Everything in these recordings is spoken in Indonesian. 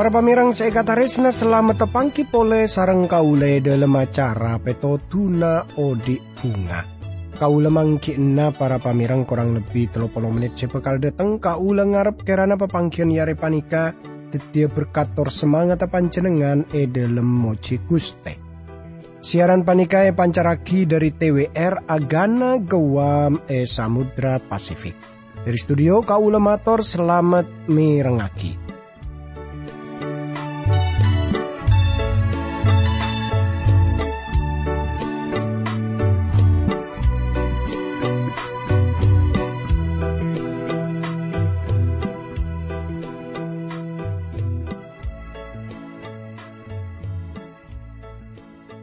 Para pamirang seikataresna selamat tepangki pole sarang kaule dalam acara peto tuna odik bunga. Kaula mangkina para pamirang kurang lebih 30 menit sepekal dateng kaula ngarep kerana pepangkian yare panika tetia berkator semangat pancenengan e dalam moci guste. Siaran panika e pancaraki dari TWR Agana Gewam e Samudra Pasifik. Dari studio kaula mator selamat mirengaki.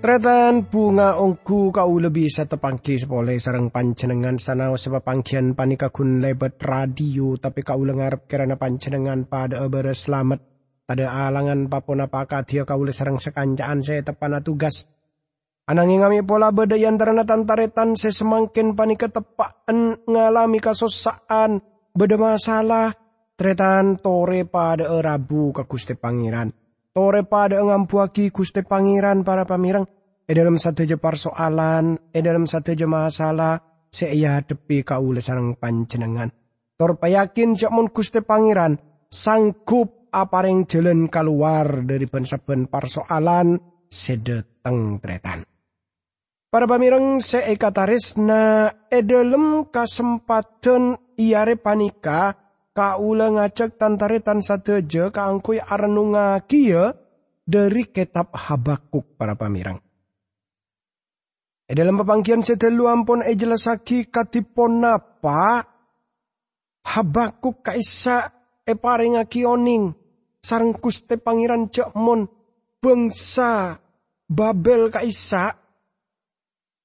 Tretan bunga ongku kau lebih satu pangki sepole sarang pancenengan sana sebab pangkian panika kun lebet radio tapi kau lengar kerana pancenengan pada ebere selamat. Pada alangan papun apakah dia kau sarang sekancaan saya tepana tugas. Ananging ngami pola beda yantarana tantaretan sesemangkin panika tepaan ngalami kasosaan. Beda masalah tretan tore pada erabu ke Gusti Pangeran. Tore pada ngampuaki Gusti Pangeran para pamirang e dalam satu je persoalan, e dalam satu je masalah, saya hadapi kaula sarang panjenengan. Tor payakin mun kuste pangeran, sanggup apa yang jalan keluar dari pensaben persoalan sedeteng tretan. Para pamireng seekatarisna e dalam kesempatan iare panika kaula ngajak tantaretan sateja kaangkui arenunga kia dari kitab Habakuk para pamirang. E dalam pepangkian sedelu ampun e jelasaki katipon napa habakuk kaisa e paringaki oning sarang kuste pangeran mon bangsa Babel kaisa.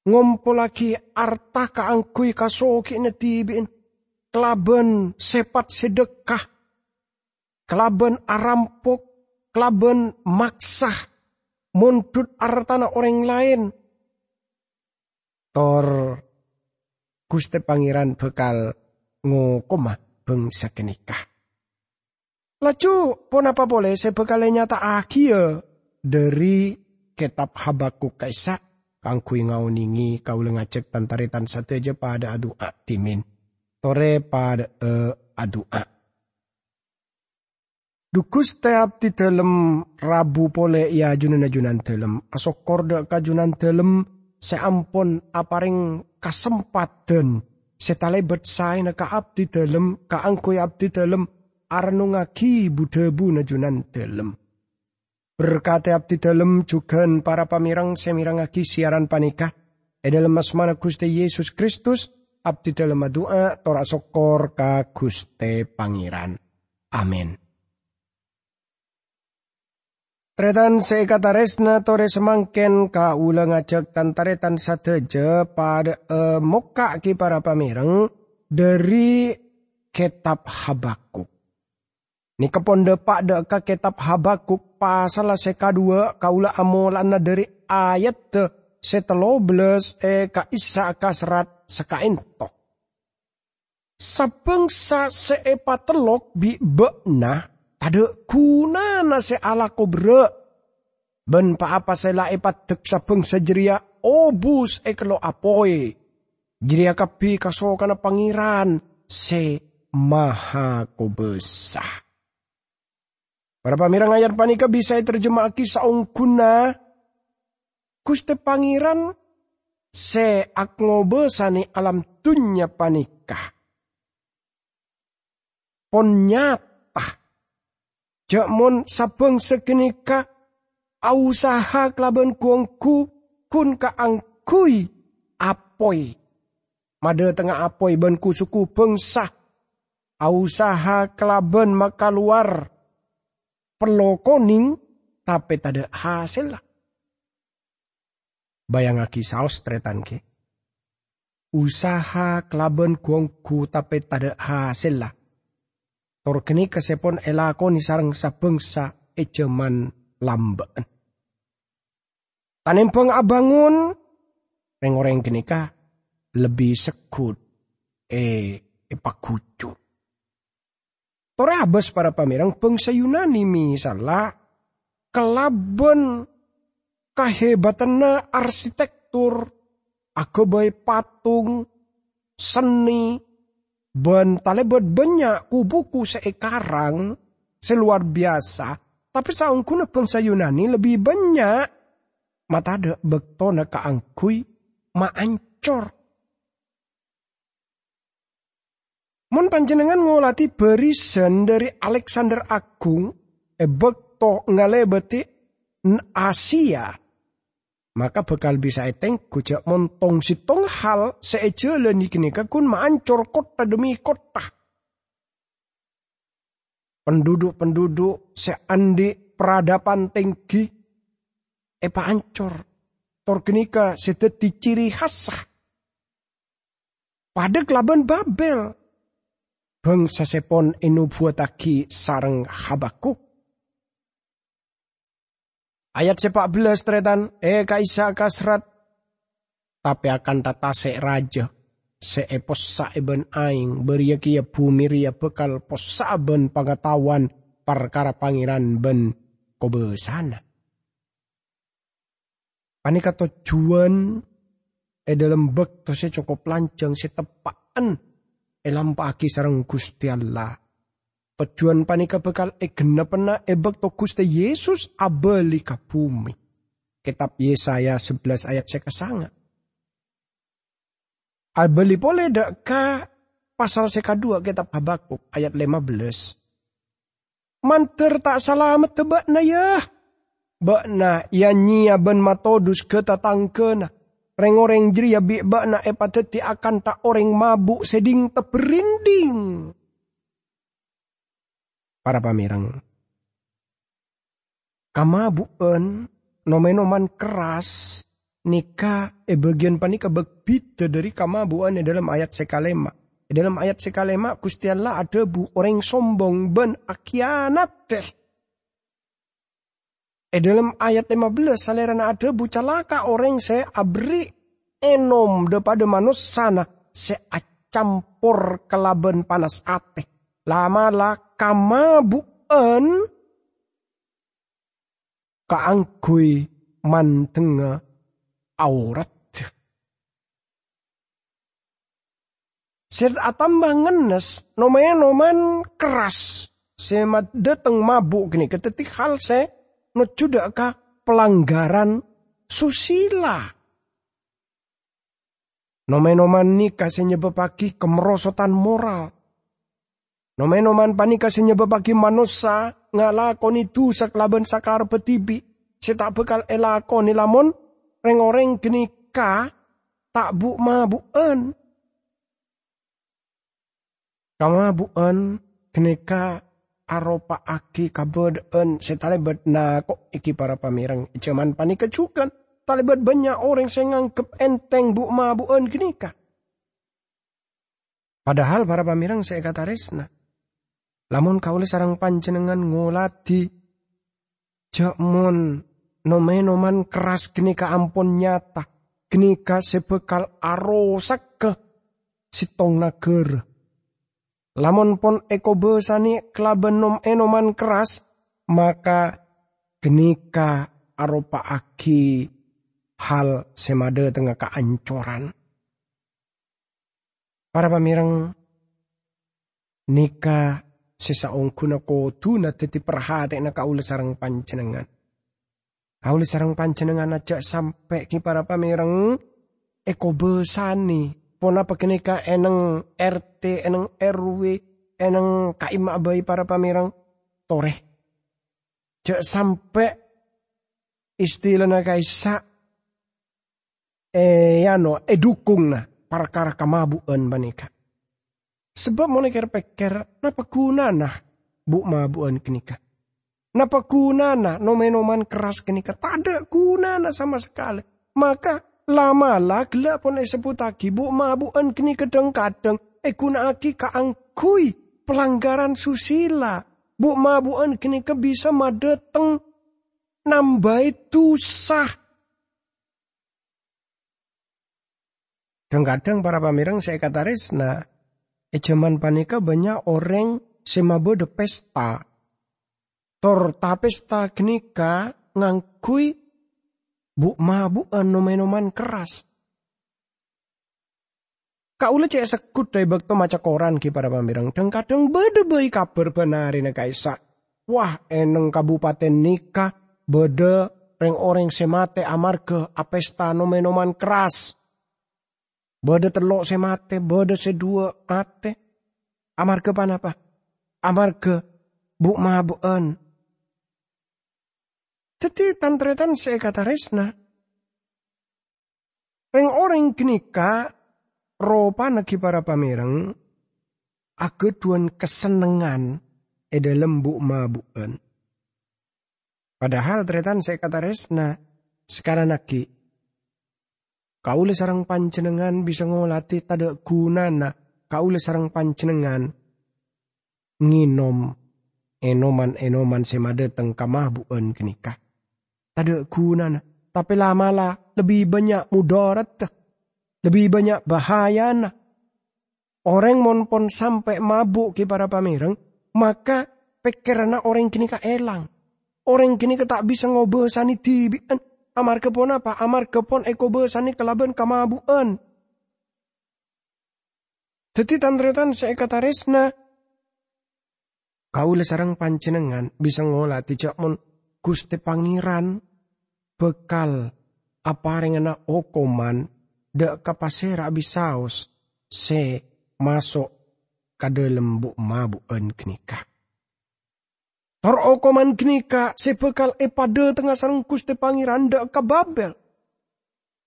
Ngompolaki arta kaangkui kasoki netibin kelaben sepat sedekah. Kelaben arampok. Kelaben maksah. Mundut artana orang lain tor Guste Pangeran bekal ngokoma bangsa kenikah. Laju pun apa boleh saya bekal nyata akhir dari kitab Habakuk kaisa kang kui ngauningi kau ngajak tantaritan satu aja pada adua timin. Tore pada uh, adua. Dukus teap di dalam rabu pole ya junan junan dalam asok korda kajunan dalam seampun aparing kasempatan setalebet say na kaabdi dalem kaangkoy abdi dalem arnungaki budebu najunan dalem. Berkati abdi dalem juga para pamirang semirangaki siaran panikah e dalam asmana Gusti Yesus Kristus abdi dalem doa tora sokor ka Guste Pangeran. Amin. Tretan seikataresna tore semangken ka ulang ngajak tantaretan sateja pada e, moka ki para pamireng dari kitab Habakuk. Ni keponde pak de ka kitab Habakuk pasal seka dua kaula amolana dari ayat te setelobles e ka isa kasrat sekaintok. Sabengsa seepatelok bi bekna Tada kuna na se ala kobre. Ben pa apa se la epat tek sapeng sejeria obus eklo apoy. Jeria kapi kaso kana pangiran se maha kobesah. Para pamirang ayat panika bisa terjemah kisah kuna. Kuste pangiran se akngobesani alam tunya panika. Ponyat Jakmon sabeng sekenika ausaha kelaban kuangku kun ka angkui apoi. Mada tengah apoi banku suku bangsa. Ausaha kelaban maka luar. Perlo koning tapi tada hasil lah. Bayangaki saus tretan ke. Usaha kelaban kuangku tapi tada hasil lah Torkeni kesepon elako ni sarang sa bangsa ejaman lambaan. Tanempeng abangun, reng-oreng kenika lebih sekut e epakucut. Tore abas para pamirang bangsa Yunani misalnya kelaban kahebatan arsitektur agabai patung seni ben talebet banyak kubuku seekarang seluar biasa. Tapi saungkuna bangsa Yunani lebih banyak. Mata ada bektona ma ancor. Mun panjenengan ngolati barisan dari Alexander Agung, e bekto ngalebeti Asia, maka bakal bisa eteng kujak montong tong hal seejalan kini kun maancor kota demi kota. Penduduk-penduduk seandi peradaban tinggi, epa ancor. Torgenika sedeti ciri khasah. Pada kelaban Babel, bangsa sepon inu buataki sarang habakuk. Ayat sepak belas tretan, e kaisa kasrat, tapi akan tata se raja, se epos saeben aing, beria kia bumi ria bekal pos saben pengetahuan perkara pangeran ben kobesana. Panika tujuan e dalam bekto se cukup lanceng se tepaan elampaki sarang Gusti Allah. Tujuan panika bekal e genepena e bekto Gusti Yesus abeli ka bumi. Kitab Yesaya 11 ayat sekasanga. Abeli pole dak ka pasal seka dua kitab Habakuk ayat 15. Manter tak selamat tebak na ya. Bak na ya nyia ben matodus ketatangkena Reng-oreng jeria biba na epateti akan tak orang mabuk seding teperinding. Para pamirang. Kamabuan nomenoman keras nikah e bagian panika begbita dari kamabuan dalam ayat sekalema. Dalam ayat sekalema Gusti Allah ada bu orang sombong ben akianat teh. E dalam ayat 15 salerana ada bucalaka orang se abri enom depada manusana se acampur kelaben panas ate. Lama la kamabuen kaangkui mantenga aurat. Sir atambah ngenes nomen noman keras. Semat dateng mabuk gini ketetik hal se no ka pelanggaran susila. Nomenoman nikah senyebabaki kemerosotan moral. Nomenoman panika senyebabaki manusia ngalakoni itu saklaban sakar petibi. Setak bekal elakoni lamun reng-oreng genika tak bu mabuan. Kamabuan genika aropa aki kabeden setalebet na kok iki para pamirang cuman panika cukan talebet banyak orang yang nganggep enteng bu mabuan genika. Padahal para pamirang saya kata resna. Lamun kaule sarang panjenengan ngolati jamon nomenoman keras genika ampun nyata. Genika sebekal arosak ke sitong nager Lamun pon eko besani kelaben nom enoman keras, maka genika aropa aki hal semade tengah keancoran. Para pamirang nika sisa ongkuna ko tuna teti perhati na kaula sarang pancenengan. Kaula sarang pancenengan aja sampai ki para pamirang eko besani pona pakinika eneng RT, eneng RW, eneng kaima bayi para pamirang toreh. Cek sampai istilah na kaisa eh yano edukung na perkara kamabuan banika. Sebab mau nekir peker napa guna nah bu mabuan kenika. Nah nomenoman keras kenika. Tak ada guna sama sekali. Maka lama lah gela pun sebut lagi bu mabuan kini kadang-kadang eh aki kaangkui pelanggaran susila bu mabuan kini bisa madeteng nambai tusah kadang-kadang para pamirang saya kata resna eh panika banyak orang semabo de pesta. Tor ta pesta kenika ngangkui bu mabuan nomen-nomen keras. Kaula cek sekut dari bekto maca koran ki para pamirang. Dan kadang beda bayi kabar benari kaisa. Wah eneng kabupaten nikah beda reng orang semate amarga apesta nomen-nomen keras. Beda telok semate, beda sedua ate. Amarga panapa? Amarga bu mabuan Teti tantretan saya kata resna. Reng orang kenika ropa nagi para pamerang ageduan kesenengan e dalam bu mabuan. Padahal tretan saya kata resna sekarang lagi kau le sarang pancenengan bisa ngolati tada gunana kau le sarang pancenengan nginom enoman enoman semadeteng kamah buan kenikah Tada gunana. Tapi lama lebih banyak mudarat. Lebih banyak bahaya nah. Orang monpon sampai mabuk ke para pamerang. Maka pikiran orang kini elang. Orang kini tak bisa ngobosani tibian. Amar kepon apa? Amar kepon eko besani kelaban kamabuan. Teti tantretan saya kata resna. Kau sarang pancenengan bisa ngolah tijak mon Gusti Pangeran bekal apa rengana okoman de kapasera bisaus se masuk kade lembuk mabu en knika. Tor okoman knika se bekal pada tengah sarang Gusti Pangeran de ka Babel.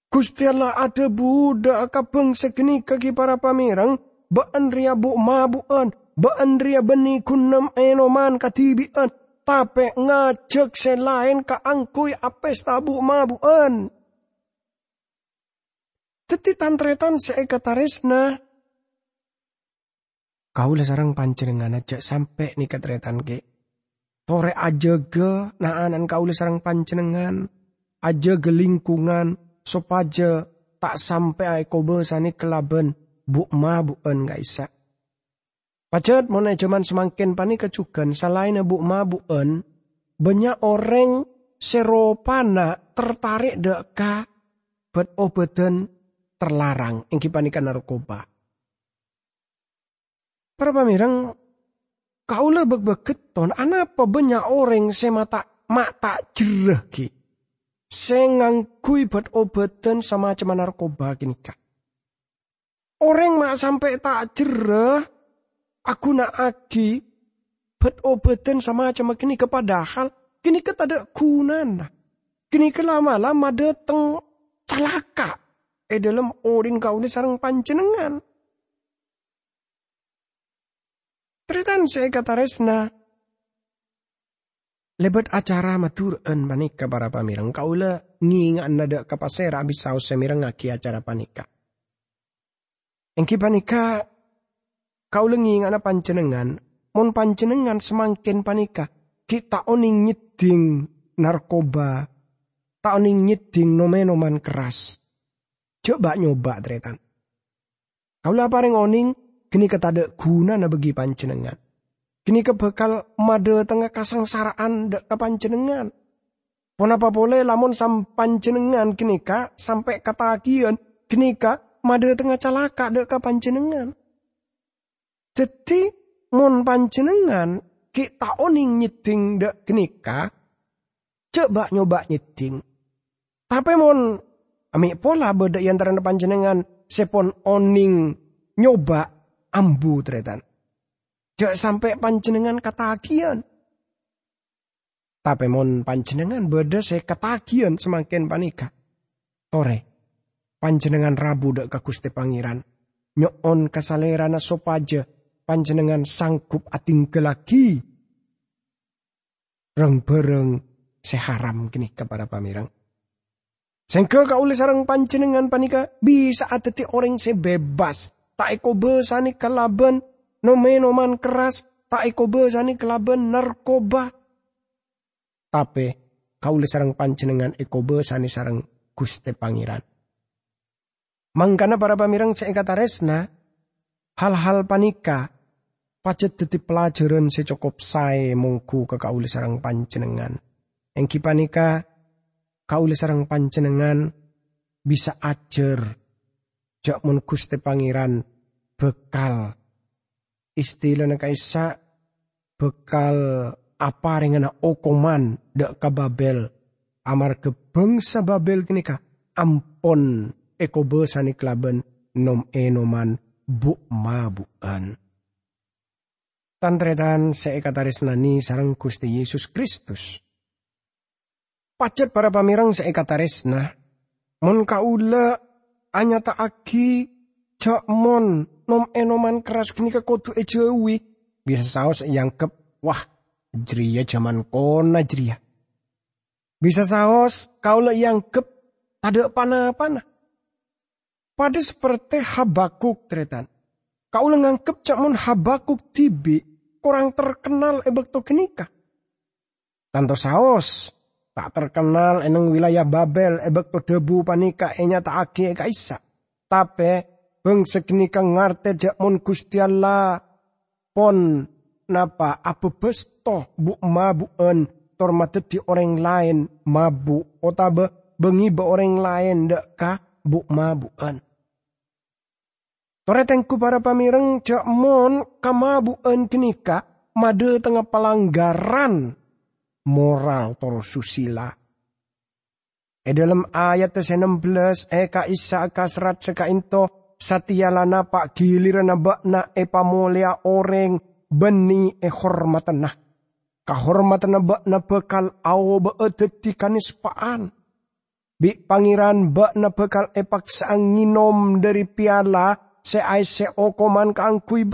Gusti Allah ada buda ka bangsa knika ki para pamerang baan ria bu mabuan baan ria beni kunam enoman katibian Tape ngajak selain ka angkui apes tabu mabuan. Teti tantretan. Kau sarang pancenengan aja sampai nih ketretan ke. Tore aja ge naanan kau sarang pancenengan. Aja ge lingkungan sopaja tak sampai ai kobe sani kelaben bu mabuan gaisa. Pacet jaman semakin panik kecukan selain bu mabuan banyak orang seropana tertarik deka bet obatan terlarang yang kipanikan narkoba. Para pamirang kau lebek beketon anapa banyak orang semata mata jerah ki. Sengangkui bet obatan sama cuman narkoba kini kak. Orang mak sampai tak jerah aku nak agi bet obatan sama macam kini kepadahal kini ke ada gunana. Kini ke lama-lama dateng calaka. Eh dalam orin kau ini sarang pancenengan. Kata resna. Lebat acara maturan panika para pamirang kaula ngingat nada kapasera abis saus semirang ngaki acara panika. Engki panika kau lengi ngana pancenengan, mon pancenengan semakin panika, kita oning nyeding narkoba, tak oning nyeding nomenoman keras. Coba nyoba tretan. Kau lah paring oning, kini ketada guna na bagi pancenengan. Kini kebekal made tengah ke pancenengan. Pon apa boleh lamun sam pancenengan kini ka sampai kata kian kini ka made tengah calaka ke pancenengan. Jadi mon panjenengan kita oning nyeding dek kenika coba nyoba nyeding. Tapi mon ami pola beda yang terhadap panjenengan sepon oning nyoba ambu tretan. Jok sampai panjenengan ketagian. Tapi mon panjenengan beda saya ketagian semakin panika. Tore, panjenengan rabu dek ke Gusti Pangeran. Nyon kasalerana sopaja panjenengan sanggup ating lagi. Reng bereng seharam kini kepada pamirang. Sengke kaulis sarang panjenengan panika bisa adeti orang sebebas. Tak eko besani kelaban nomenoman keras. Tak eko besani kelaban narkoba. Tapi kaulis sarang panjenengan eko besani sarang guste pangeran. Mangkana para pamirang saya kata resna hal-hal panika pacet dadi pelajaran secokop sae mungku ke kauli sarang panjenengan. Yang kipanika kauli sarang panjenengan bisa ajar jak mun Gusti Pangeran bekal istilah kaisa bekal apa ringana okoman dak kababel amar ke bangsa Babel kenika ampon eko besani klaben nom enoman bu mabuan. Tantretan seekataris nani sarang Gusti Yesus Kristus. Pacet para pamirang seekataris nah. Mon kaula anyata aki cak mon nom enoman keras kini ke kotu ejewi. Bisa saus yang kep wah jria zaman kona jria. Bisa saus kaula yang kep ada pana-pana. Pada seperti habakuk tretan. Kau ngangkep cak mon habakuk tibi kurang terkenal ebek to kenika. Tanto saos tak terkenal eneng wilayah Babel ebek debu panika enya tak ake kaisa. Tapi beng sekenika ngarte jak mon Gusti pon napa apa besto bu mabuen tormate di orang lain mabu otabe bengi be orang lain dek ka bu mabuen. Toretengku para pamireng cak mon kamabuan kenika made tengah pelanggaran moral toro susila. E dalam ayat 16 eka isa kasrat seka into lana pak giliran bakna e pamolia orang beni e hormatana. Kahormatan bakna bekal awo beeteti kanis paan. Bi pangeran bakna bekal e paksa nginom dari piala se ai se okoman kang kui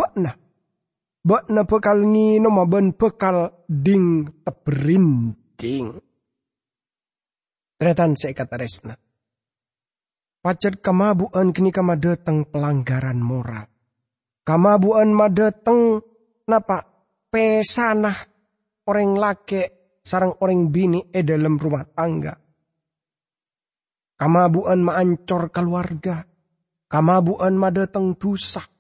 bakna. Bakna bekal ngino maben bekal ding ding. Tretan kata resna. Pacet kamabuan kini kama datang pelanggaran moral. Kamabuan ma datang napa pesanah orang laki sarang orang bini e dalam rumah tangga. Kamabuan maancor keluarga kamabuan madatang dosa.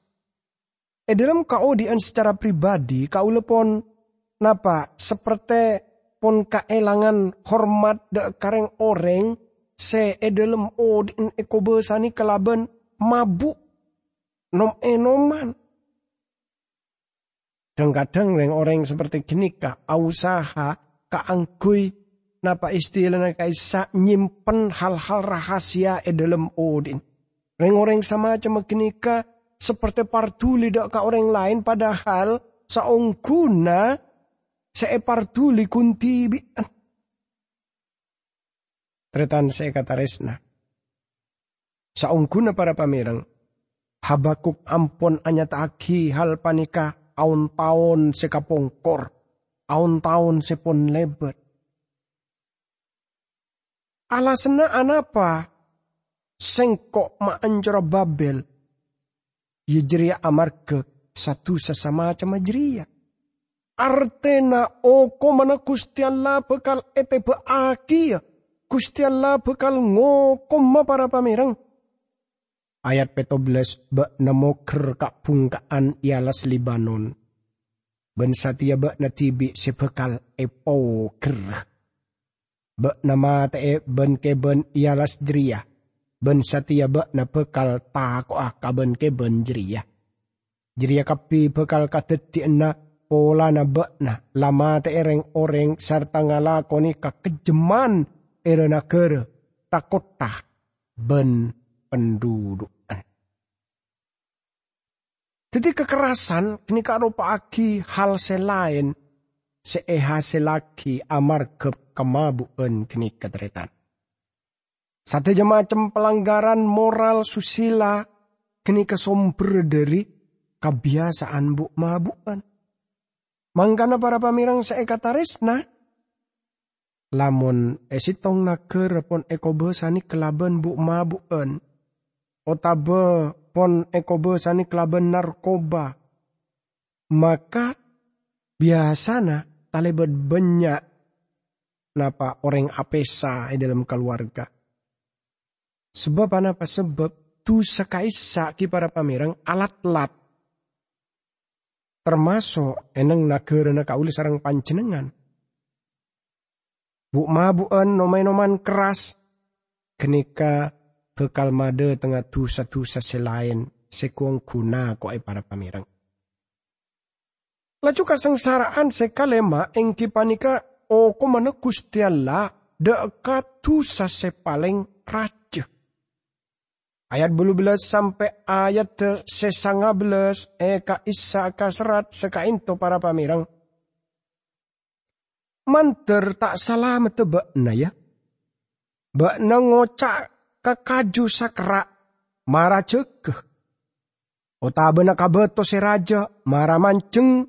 E dalam kaudian secara pribadi, kau lepon napa seperti pon kaelangan hormat de kareng oreng se e dalam odin eko besani kelaban mabuk nom enoman. Kadang-kadang yang orang seperti gini ka usaha kaangkui napa istilahnya kaisa nyimpen hal-hal rahasia e dalam odin Orang-orang sama macam kenika seperti partuli dak ka orang lain padahal saungguna saya partuli kunti Tretan saya kata resna. Saungguna para pamirang. Habakuk ampon anyataki hal panika aun taon sekapongkor. Aun taon sepon lebet. Alasna anapa sengkok maancora Babel. Yejeria amarke satu sesama cama jeria. Artena oko mana Gusti Allah bekal ete beaki ya. Gusti Allah bekal ngokom ma para pamerang. Ayat petobles bak namo ker kak pungkaan ialas Libanon. Ben satia bak natibi sebekal epo ker. Bak nama te ben keben ialas jeria ben satia ba na pekal ta ko akaben ke ben jeria. Jeria kapi pekal kateti na pola na ba na lama te ereng oreng sarta ngalakoni kejeman erena kere takota ben pendudukan. Jadi kekerasan kini karupa aki hal selain seeha selaki amar ke kemabuan kini keteritan. Satu macam pelanggaran moral susila kini kesomber dari kebiasaan bu mabukan. Mangkana para pamirang seeka tarisna. Lamun esitong naker pon eko besani kelaban bu mabukan. Otabe pon eko besani kelaban narkoba. Maka biasana talebet banyak napa orang apesa dalam keluarga Sebab apa sebab? Tu sakaisa ki para pamirang alat lat. termasuk eneng negara na kauli sarang panjenengan. Bu mabuan noman-noman keras kenika bekal made tengah dosa-dosa selain sekuang guna kok para pamirang. Laju kasengsaraan sekalema engki panika o kumana Gusti Allah dekat dosa sepaling raja. Ayat bulu belas sampai ayat sesanga belas eka isa kasrat sekainto para pamirang. Manter tak salah metebak na ya. Bak na ngocak kekaju sakra mara cekeh. Otabe na kabeto si raja mara manceng.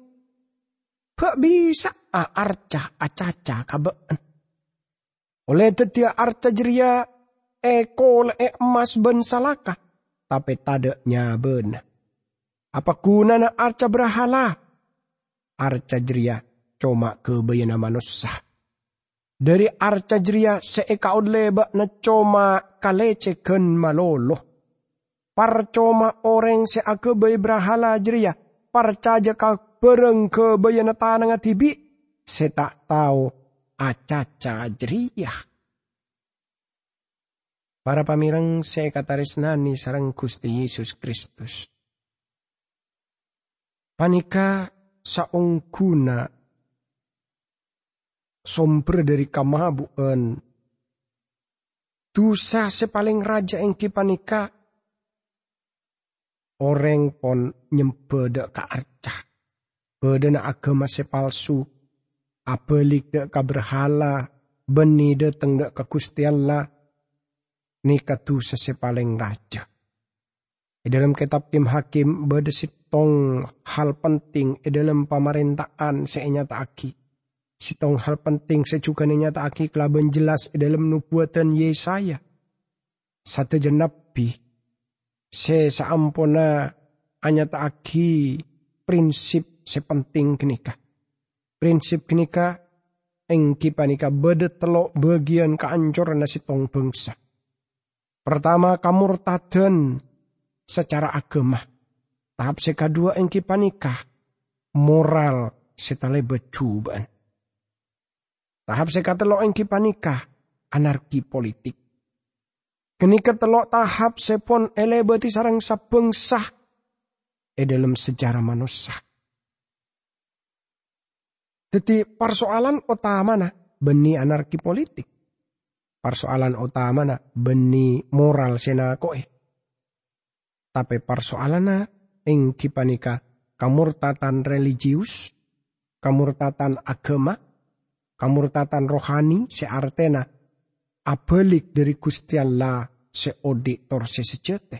Bak bisa a arca acaca kabeen. Oleh tetia arca jeria eko le emas ben salaka. Tapi tadanya ben. Apa guna na arca berhala? Arca jeria cuma kebayana manusia. Dari arca jeria seeka leba na cuma kaleceken malolo. Parcoma orang se akebay berhala jeria. Parcaja ka bereng kebayana tanang tibi. Se tak tahu acaca jeria. Para pamirang saya nani sarang Gusti Yesus Kristus. Panika saung guna sumber dari kamabuan. Dosa sepaling raja yang panika orang pon nyembeda ka arca. Bedena agama sepalsu. Apelik dek ka berhala. Beni ka Gusti Allah ni katu paling raja. Di dalam kitab Kim Hakim tong hal penting di dalam pemerintahan senyata aki. Sitong hal penting secuka nyata aki kelaban jelas di dalam nubuatan Yesaya. Satu jenapi se saampona anyata aki prinsip sepenting kenika. Prinsip kenika engki panika telok bagian keancuran nasi tong bangsa Pertama kamurtaden secara agama. Tahap kedua engki panikah moral setale becuban. Tahap sekatelo engki panikah anarki politik. Kenika telok tahap sepon elebeti sarang sabengsah e dalam sejarah manusia. Jadi persoalan utama nah beni anarki politik persoalan utama na beni moral sena koe. Tapi persoalan na ing kipanika kamurtatan religius, kamurtatan agama, kamurtatan rohani se artena abelik dari Gusti Allah se tor se sejete.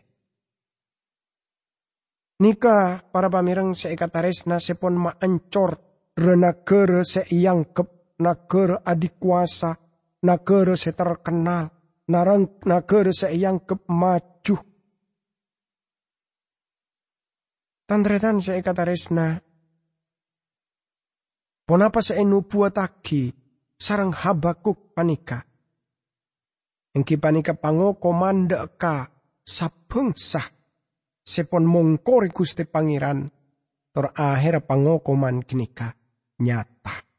Nika para pamirang se ikataresna sepon ma ancor renagara se kep nagara adikuasa negara saya terkenal, negara saya yang maju. Tandretan saya kata resna. Ponapa saya nubuat lagi sarang habakuk panika. Engki panika pango komanda ka sabengsa sepon mongkori gusti pangeran tor akhir pangokoman kinika nyata.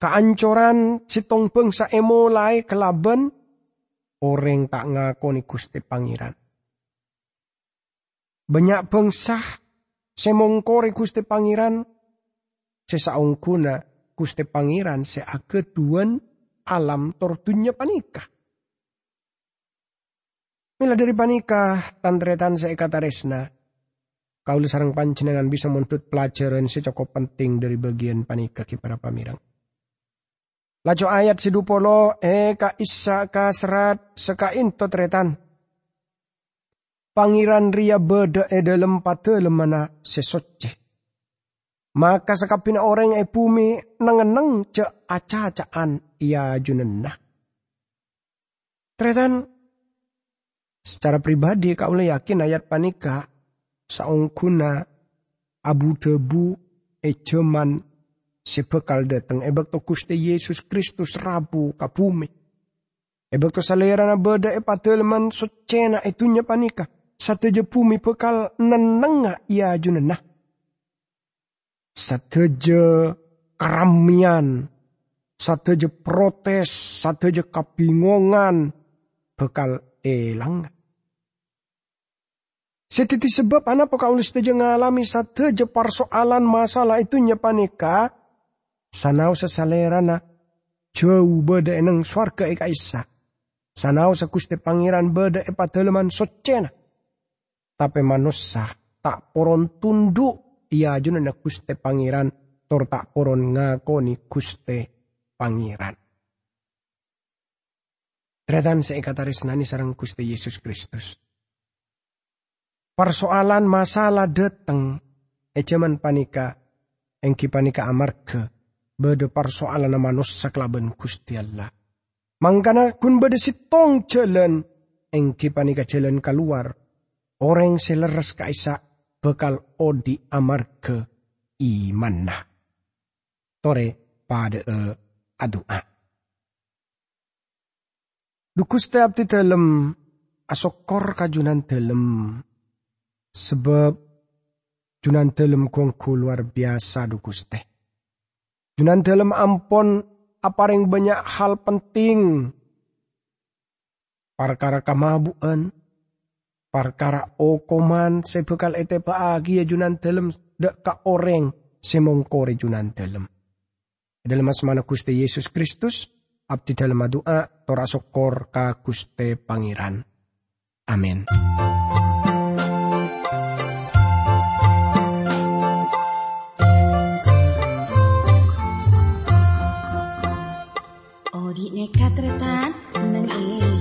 Keancoran sitong bangsa emolai kelaban orang tak ngakoni Gusti Pangeran. Banyak bangsa semongkori Gusti Pangeran sesaung kuna Gusti Pangeran seageduan alam tortunya panikah. Mila dari panikah tantretan saya kata resna. Kau sarang pancenengan bisa menuntut pelajaran secokop penting dari bagian panikah para pamirang. Lajo ayat sidupolo eka isa ka serat seka into tretan. Pangiran ria beda e dalam pate lemana sesoce. Maka sekapin orang e bumi nengeneng ce aca-acaan ia junenah. Tretan, secara pribadi kau yakin ayat panika saungkuna abu debu e jeman sebekal datang ebak to kuste Yesus Kristus rabu kapumi. Ebak to salera na beda e patelman socena etunya panika. Satu je pumi pekal nenenga ia junena. sateje keramian, sateje protes, sateje kebingungan, bekal elang. Setiti sebab anak pakaulis teje ngalami sateje persoalan masalah itu nyepanika, sanau sesalerana, jauh beda eneng swarga eka isa. Sanau sakuste pangeran beda epa teleman socena. Tapi manusia tak poron tunduk ia juna kuste pangeran tor tak poron ngakoni kuste pangeran. Tretan seikataris nani sarang kuste Yesus Kristus. Persoalan masalah datang ejaman panika engki panika amarga beda persoalan manusia kelaban kusti Allah. Mangkana kun beda tong jalan engki panika jalan keluar orang seleres kaisa bekal odi amarga imanna. Tore pada e adua. Dukus tiap di dalam asokor kajunan dalam sebab junan dalam kongku luar biasa dukus teh. Junan dalam ampon apa yang banyak hal penting. Perkara kemabuan, Parkara okoman sebekal ete baagi ya junan dalam dak ka oreng semongkore junan dalam. Dalam asmana Gusti Yesus Kristus, abdi dalam doa tora sokor ka Guste Pangeran. Amin. Odi nekat retan neng alam